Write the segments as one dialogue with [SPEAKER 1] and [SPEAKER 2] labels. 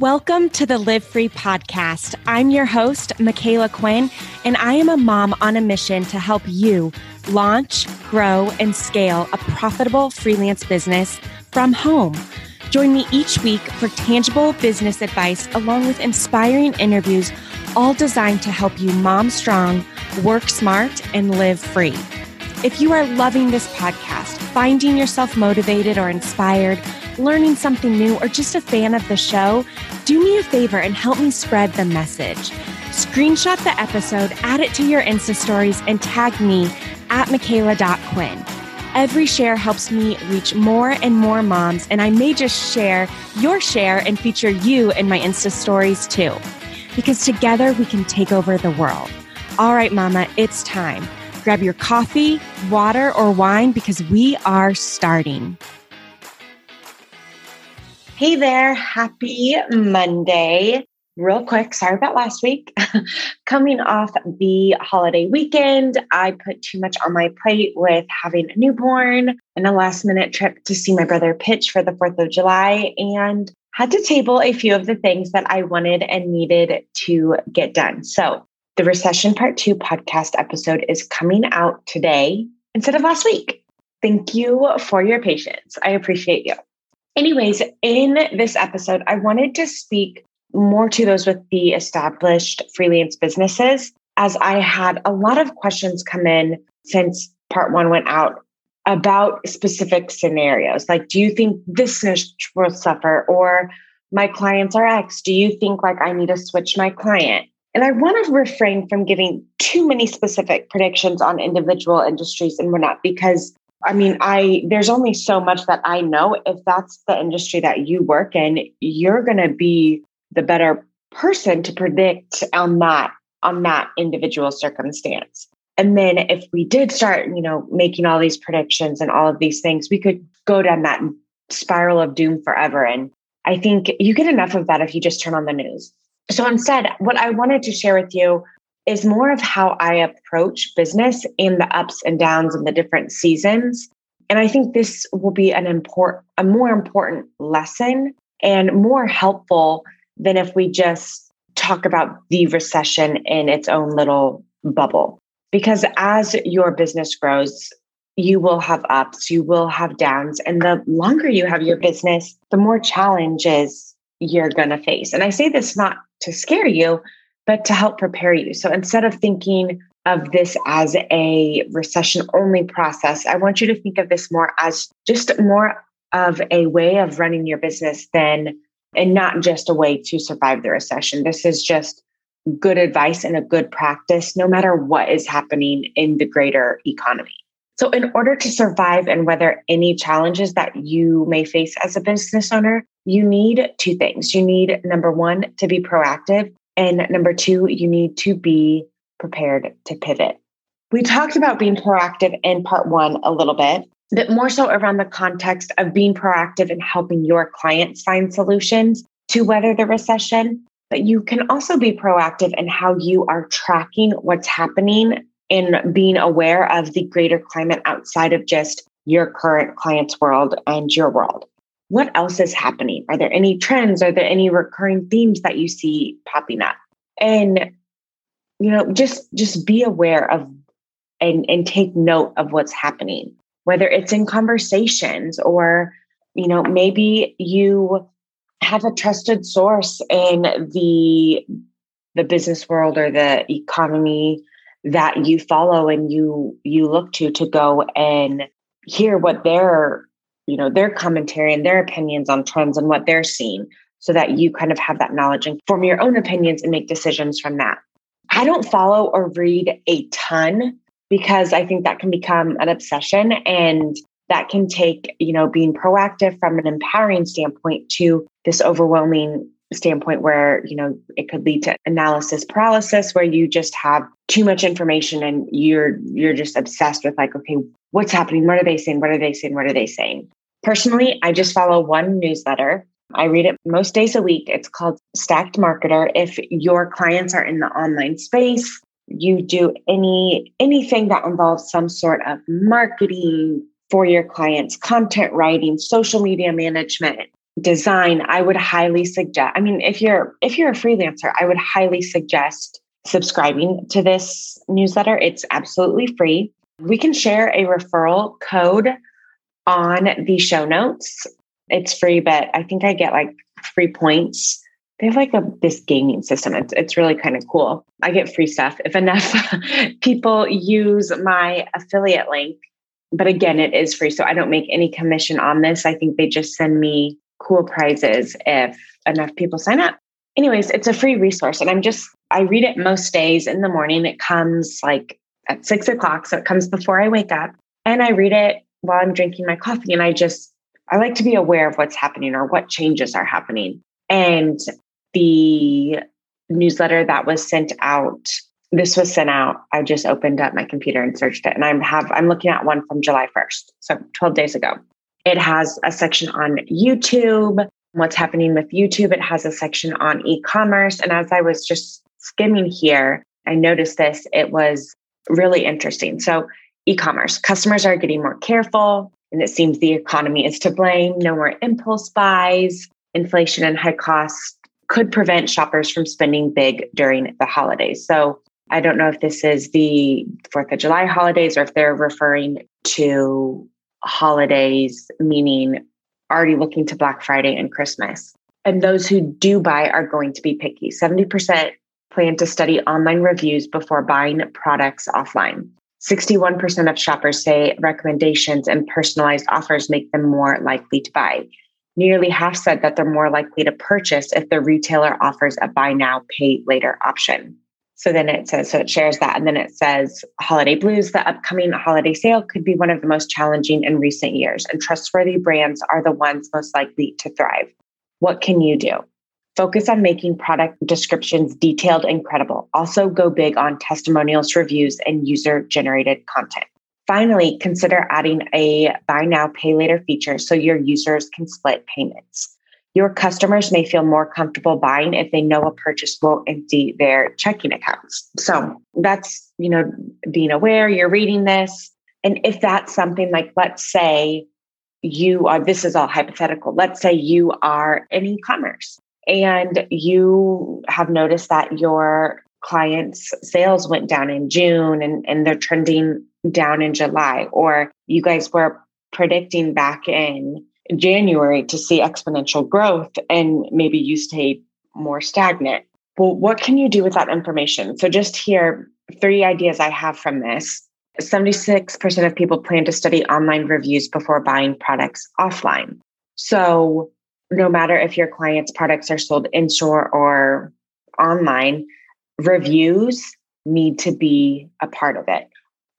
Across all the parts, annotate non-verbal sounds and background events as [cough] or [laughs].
[SPEAKER 1] Welcome to the Live Free podcast. I'm your host, Micala Quinn, and I am a mom on a mission to help you launch, grow, and scale a profitable freelance business from home. Join me each week for tangible business advice along with inspiring interviews, all designed to help you mom strong, work smart, and live free. If you are loving this podcast, finding yourself motivated or inspired, learning something new, or just a fan of the show, do me a favor and help me spread the message. Screenshot the episode, add it to your Insta stories, and tag me at Micala.Quinn. Every share helps me reach more and more moms, and I may just share your share and feature you in my Insta stories too. Because together we can take over the world. All right, Mama, it's time. Grab your coffee, water, or wine because we are starting. Hey there, happy Monday. Real quick, sorry about last week. [laughs] Coming off the holiday weekend, I put too much on my plate with having a newborn and a last minute trip to see my brother pitch for the 4th of July and had to table a few of the things that I wanted and needed to get done. So, the Recession Part 2 podcast episode is coming out today instead of last week. Thank you for your patience. I appreciate you. Anyways, in this episode, I wanted to speak more to those with the established freelance businesses, as I had a lot of questions come in since part one went out about specific scenarios. Like, do you think this will suffer? Or my clients are X. Do you think like I need to switch my client? And I want to refrain from giving too many specific predictions on individual industries and whatnot, because I mean, I there's only so much that I know. If that's the industry that you work in, you're going to be the better person to predict on that on that individual circumstance. And then if we did start, you know, making all these predictions and all of these things, we could go down that spiral of doom forever. And I think you get enough of that if you just turn on the news. So instead, what I wanted to share with you is more of how I approach business in the ups and downs and the different seasons. And I think this will be an important, a more important lesson and more helpful than if we just talk about the recession in its own little bubble. Because as your business grows, you will have ups, you will have downs. And the longer you have your business, the more challenges you're going to face. And I say this not to scare you, but to help prepare you. So instead of thinking of this as a recession only process, I want you to think of this more as just more of a way of running your business than and not just a way to survive the recession. This is just good advice and a good practice no matter what is happening in the greater economy. So, in order to survive and weather any challenges that you may face as a business owner, you need two things. You need number one, to be proactive and number two, you need to be prepared to pivot. We talked about being proactive in part one a little bit, but more so around the context of being proactive in helping your clients find solutions to weather the recession. But you can also be proactive in how you are tracking what's happening and being aware of the greater climate outside of just your current client's world and your world what else is happening? Are there any trends? Are there any recurring themes that you see popping up? And you know, just just be aware of and and take note of what's happening, whether it's in conversations or you know, maybe you have a trusted source in the the business world or the economy that you follow and you you look to to go and hear what they're you know their commentary and their opinions on trends and what they're seeing so that you kind of have that knowledge and form your own opinions and make decisions from that. I don't follow or read a ton because i think that can become an obsession and that can take you know being proactive from an empowering standpoint to this overwhelming standpoint where you know it could lead to analysis paralysis where you just have too much information and you're you're just obsessed with like okay what's happening? What are they saying? What are they saying? What are they saying? Personally i just follow one newsletter. I read it most days a week. It's called stacked marketer. If your clients are in the online space you do any anything that involves some sort of marketing for your clients content writing social media management design, I would highly suggest, I mean, if you're if you're a freelancer, I would highly suggest subscribing to this newsletter. It's absolutely free. We can share a referral code on the show notes. It's free, but I think I get like free points. They have like a this gaming system. It's it's really kind of cool. I get free stuff if enough [laughs] people use my affiliate link. But again, it is free. So I don't make any commission on this. I think they just send me cool prizes if enough people sign up. Anyways, it's a free resource. And I'm just, I read it most days in the morning. It comes like at six o'clock. So it comes before I wake up. And I read it while I'm drinking my coffee. And I just, I like to be aware of what's happening or what changes are happening. And the newsletter that was sent out, this was sent out. I just opened up my computer and searched it. And I'm have I'm looking at one from July 1st. So 12 days ago. It has a section on YouTube, what's happening with YouTube. It has a section on e commerce. And as I was just skimming here, I noticed this. It was really interesting. So, e commerce, customers are getting more careful, and it seems the economy is to blame. No more impulse buys. Inflation and high costs could prevent shoppers from spending big during the holidays. So, I don't know if this is the 4th of July holidays or if they're referring to holidays, meaning already looking to Black Friday and Christmas. And those who do buy are going to be picky. 70% plan to study online reviews before buying products offline. 61% of shoppers say recommendations and personalized offers make them more likely to buy. Nearly half said that they're more likely to purchase if the retailer offers a buy now, pay later option. So then it says, so it shares that. And then it says, Holiday Blues, the upcoming holiday sale could be one of the most challenging in recent years, and trustworthy brands are the ones most likely to thrive. What can you do? Focus on making product descriptions detailed and credible. Also, go big on testimonials, reviews, and user generated content. Finally, consider adding a buy now, pay later feature so your users can split payments. Your customers may feel more comfortable buying if they know a purchase will empty their checking accounts. So that's, you know, being aware you're reading this. And if that's something like, let's say you are, this is all hypothetical, let's say you are in e commerce and you have noticed that your clients' sales went down in June and, and they're trending down in July, or you guys were predicting back in January to see exponential growth and maybe you stay more stagnant. Well, what can you do with that information? So, just here, three ideas I have from this. 76% of people plan to study online reviews before buying products offline. So, no matter if your client's products are sold in store or online, reviews need to be a part of it.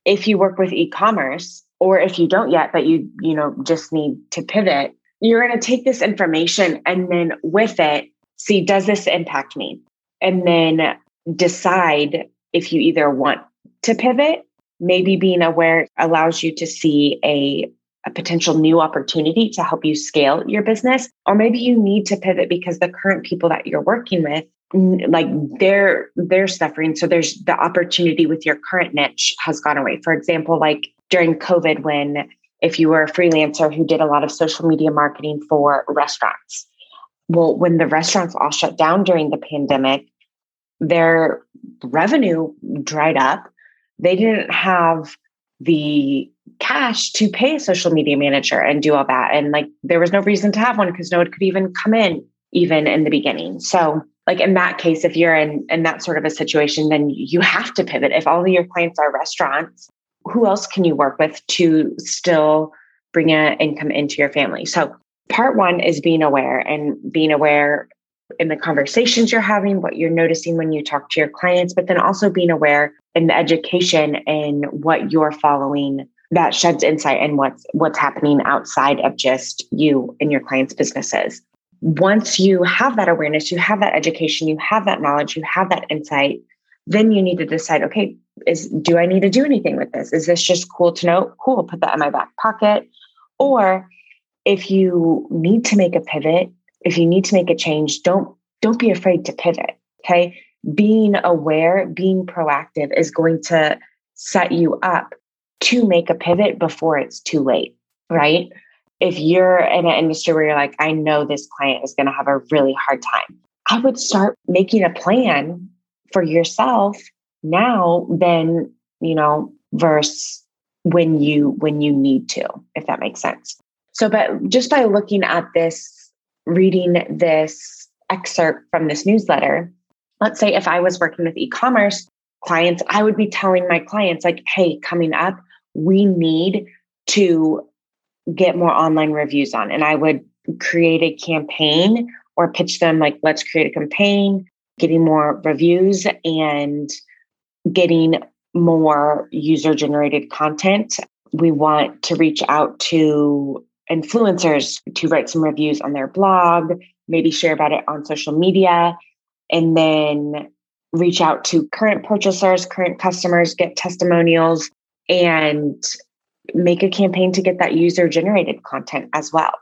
[SPEAKER 1] If you work with e commerce, or if you don't yet but you you know just need to pivot you're going to take this information and then with it see does this impact me? And then decide if you either want to pivot maybe being aware allows you to see a a potential new opportunity to help you scale your business or maybe you need to pivot because the current people that you're working with like they're they're suffering. So there's the opportunity with your current niche has gone away. For example like during COVID when if you were a freelancer who did a lot of social media marketing for restaurants. Well, when the restaurants all shut down during the pandemic, their revenue dried up. They didn't have the cash to pay a social media manager and do all that. And like there was no reason to have one because no one could even come in even in the beginning. So like in that case, if you're in in that sort of a situation, then you have to pivot. If all of your clients are restaurants, who else can you work with to still bring an income into your family? So, part one is being aware and being aware in the conversations you're having, what you're noticing when you talk to your clients, but then also being aware in the education and what you're following that sheds insight and what's what's happening outside of just you and your clients' businesses. Once you have that awareness, you have that education, you have that knowledge, you have that insight, then you need to decide, okay, is do I need to do anything with this? Is this just cool to know? Cool, put that in my back pocket. Or if you need to make a pivot, if you need to make a change, don't don't be afraid to pivot. Okay. Being aware, being proactive is going to set you up to make a pivot before it's too late. Right. if you're in an industry where you're like, I know this client is going to have a really hard time, I would start making a plan for yourself now than, you know, versus when you when you need to, if that makes sense. So but just by looking at this, reading this excerpt from this newsletter, let's say if I was working with e-commerce clients, I would be telling my clients like, "Hey, coming up, we need to get more online reviews on." And I would create a campaign or pitch them like, "Let's create a campaign, getting more reviews and getting more user generated content. We want to reach out to influencers to write some reviews on their blog, maybe share about it on social media, and then reach out to current purchasers, current customers, get testimonials, and make a campaign to get that user generated content as well.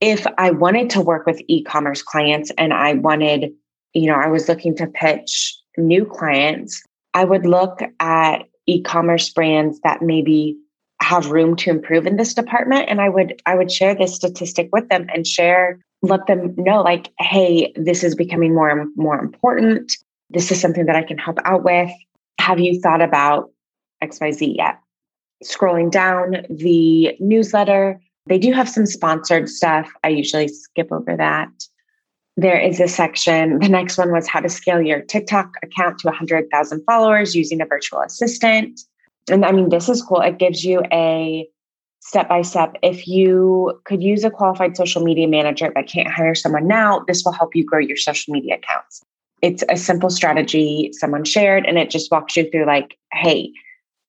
[SPEAKER 1] If I wanted to work with e commerce clients and I wanted, you know, I was looking to pitch new clients, I would look at e commerce brands that maybe have room to improve in this department and i would i would share this statistic with them and share let them know like hey this is becoming more and more important. This is something that i can help out with. Have you thought about xyz yet? Scrolling down the newsletter they do have some sponsored stuff. I usually skip over that there is a section the next one was how to scale your tiktok account to 100000 followers using a virtual assistant and I mean, this is cool. It gives you a step by step. If you could use a qualified social media manager but can't hire someone now, this will help you grow your social media accounts. It's a simple strategy someone shared, and it just walks you through like, hey,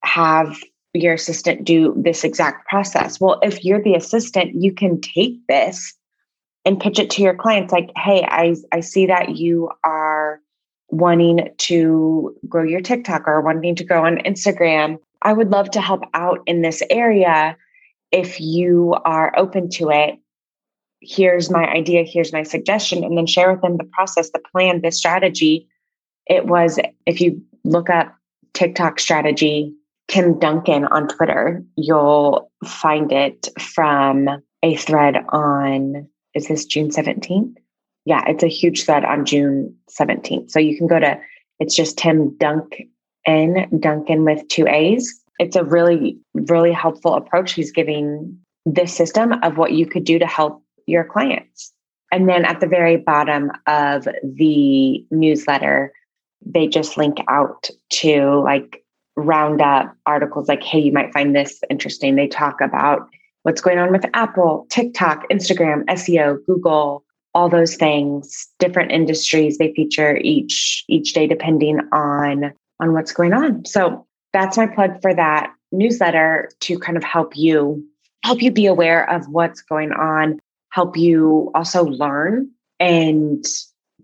[SPEAKER 1] have your assistant do this exact process. Well, if you're the assistant, you can take this and pitch it to your clients like, hey, I, I see that you are wanting to grow your TikTok or wanting to grow on Instagram. I would love to help out in this area. If you are open to it, here's my idea, here's my suggestion, and then share with them the process, the plan, the strategy. It was, if you look up TikTok strategy, Kim Duncan on Twitter, you'll find it from a thread on, is this June 17th? Yeah, it's a huge thread on June 17th. So you can go to, it's just Tim Dunk N. Duncan with two A's. It's a really, really helpful approach he's giving this system of what you could do to help your clients. And then at the very bottom of the newsletter, they just link out to like roundup articles like, hey, you might find this interesting. They talk about what's going on with Apple, TikTok, Instagram, SEO, Google, all those things, different industries they feature each each day depending on on what's going on. So that's my plug for that newsletter to kind of help you help you be aware of what's going on, help you also learn and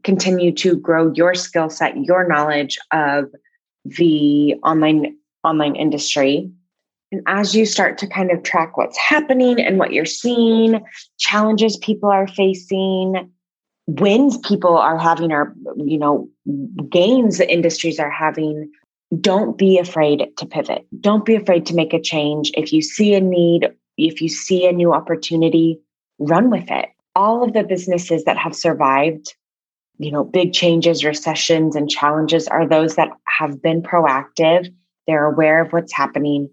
[SPEAKER 1] continue to grow your skill set, your knowledge of the online online industry. And as you start to kind of track what's happening and what you're seeing, challenges people are facing, wins people are having or you know gains the industries are having don't be afraid to pivot. Don't be afraid to make a change. If you see a need if you see a new opportunity run with it. All of the businesses that have survived you know big changes recessions and challenges are those that have been proactive. They're aware of what's happening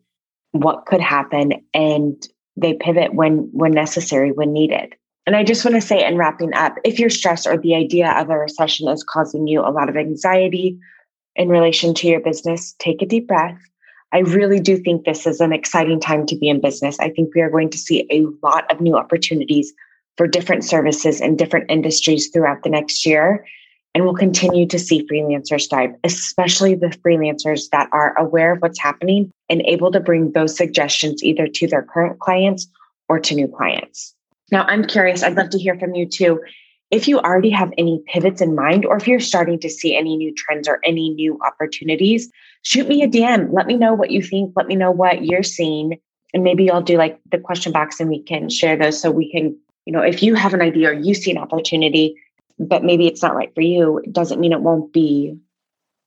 [SPEAKER 1] what could happen and they pivot when when necessary when needed and I just want to say, in wrapping up, if you're stressed or the idea of a recession is causing you a lot of anxiety in relation to your business, take a deep breath. I really do think this is an exciting time to be in business. I think we are going to see a lot of new opportunities for different services and different industries throughout the next year. And we'll continue to see freelancers thrive, especially the freelancers that are aware of what's happening and able to bring those suggestions either to their current clients or to new clients. Now, I'm curious, I'd love to hear from you too. If you already have any pivots in mind, or if you're starting to see any new trends or any new opportunities, shoot me a DM. Let me know what you think. Let me know what you're seeing. And maybe I'll do like the question box and we can share those so we can, you know, if you have an idea or you see an opportunity, but maybe it's not right for you, it doesn't mean it won't be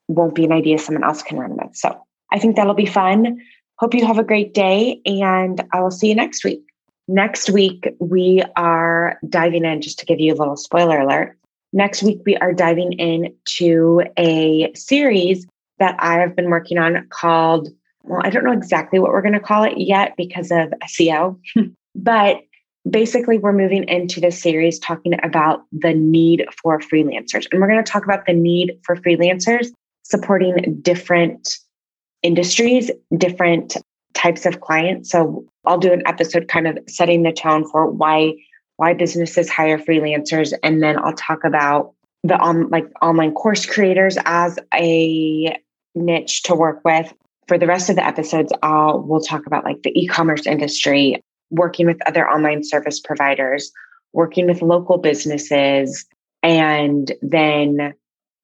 [SPEAKER 1] won't be an idea someone else can run with. So I think that'll be fun. Hope you have a great day and I will see you next week. Next week, we are diving in, just to give you a little spoiler alert. Next week, we are diving into a series that I have been working on called, well, I don't know exactly what we're going to call it yet because of SEO, [laughs] but basically, we're moving into this series talking about the need for freelancers. And we're going to talk about the need for freelancers supporting different industries, different types of clients. So I'll do an episode kind of setting the tone for why why businesses hire freelancers and then I'll talk about the on like online course creators as a niche to work with. For the rest of the episodes, I'll we'll talk about like the e-commerce industry, working with other online service providers, working with local businesses, and then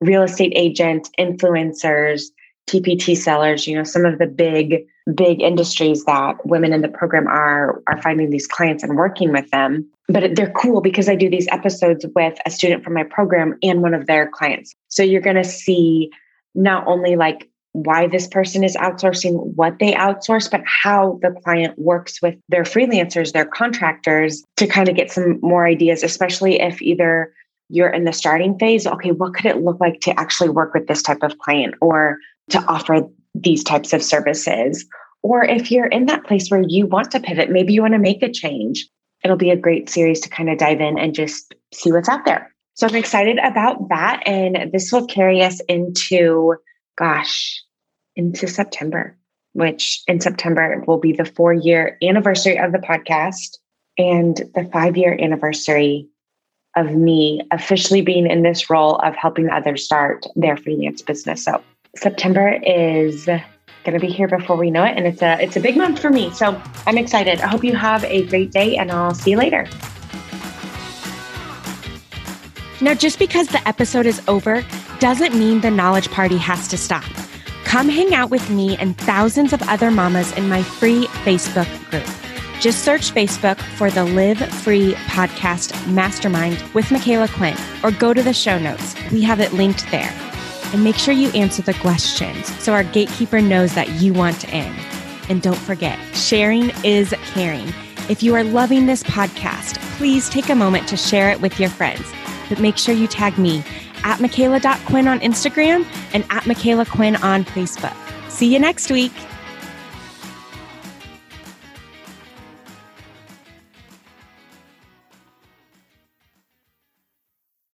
[SPEAKER 1] real estate agents, influencers, TPT sellers, you know, some of the big, big industries that women in the program are are finding these clients and working with them. But they're cool because I do these episodes with a student from my program and one of their clients. So you're gonna see not only like why this person is outsourcing what they outsource, but how the client works with their freelancers, their contractors to kind of get some more ideas, especially if either you're in the starting phase. Okay, what could it look like to actually work with this type of client or to offer these types of services? Or if you're in that place where you want to pivot, maybe you want to make a change, it'll be a great series to kind of dive in and just see what's out there. So I'm excited about that. And this will carry us into gosh, into September, which in September will be the four year anniversary of the podcast and the five year anniversary of me officially being in this role of helping others start their freelance business. So September is going to be here before we know it and it's a it's a big month for me. So I'm excited. I hope you have a great day and I'll see you later.
[SPEAKER 2] Now just because the episode is over doesn't mean the knowledge party has to stop. Come hang out with me and thousands of other mamas in my free Facebook group. Just search Facebook for the Live Free Podcast Mastermind with Micala Quinn or go to the show notes. We have it linked there. And make sure you answer the questions so our gatekeeper knows that you want in. And don't forget, sharing is caring. If you are loving this podcast, please take a moment to share it with your friends. But make sure you tag me at Micala.Quinn on Instagram and at Micala Quinn on Facebook. See you next week.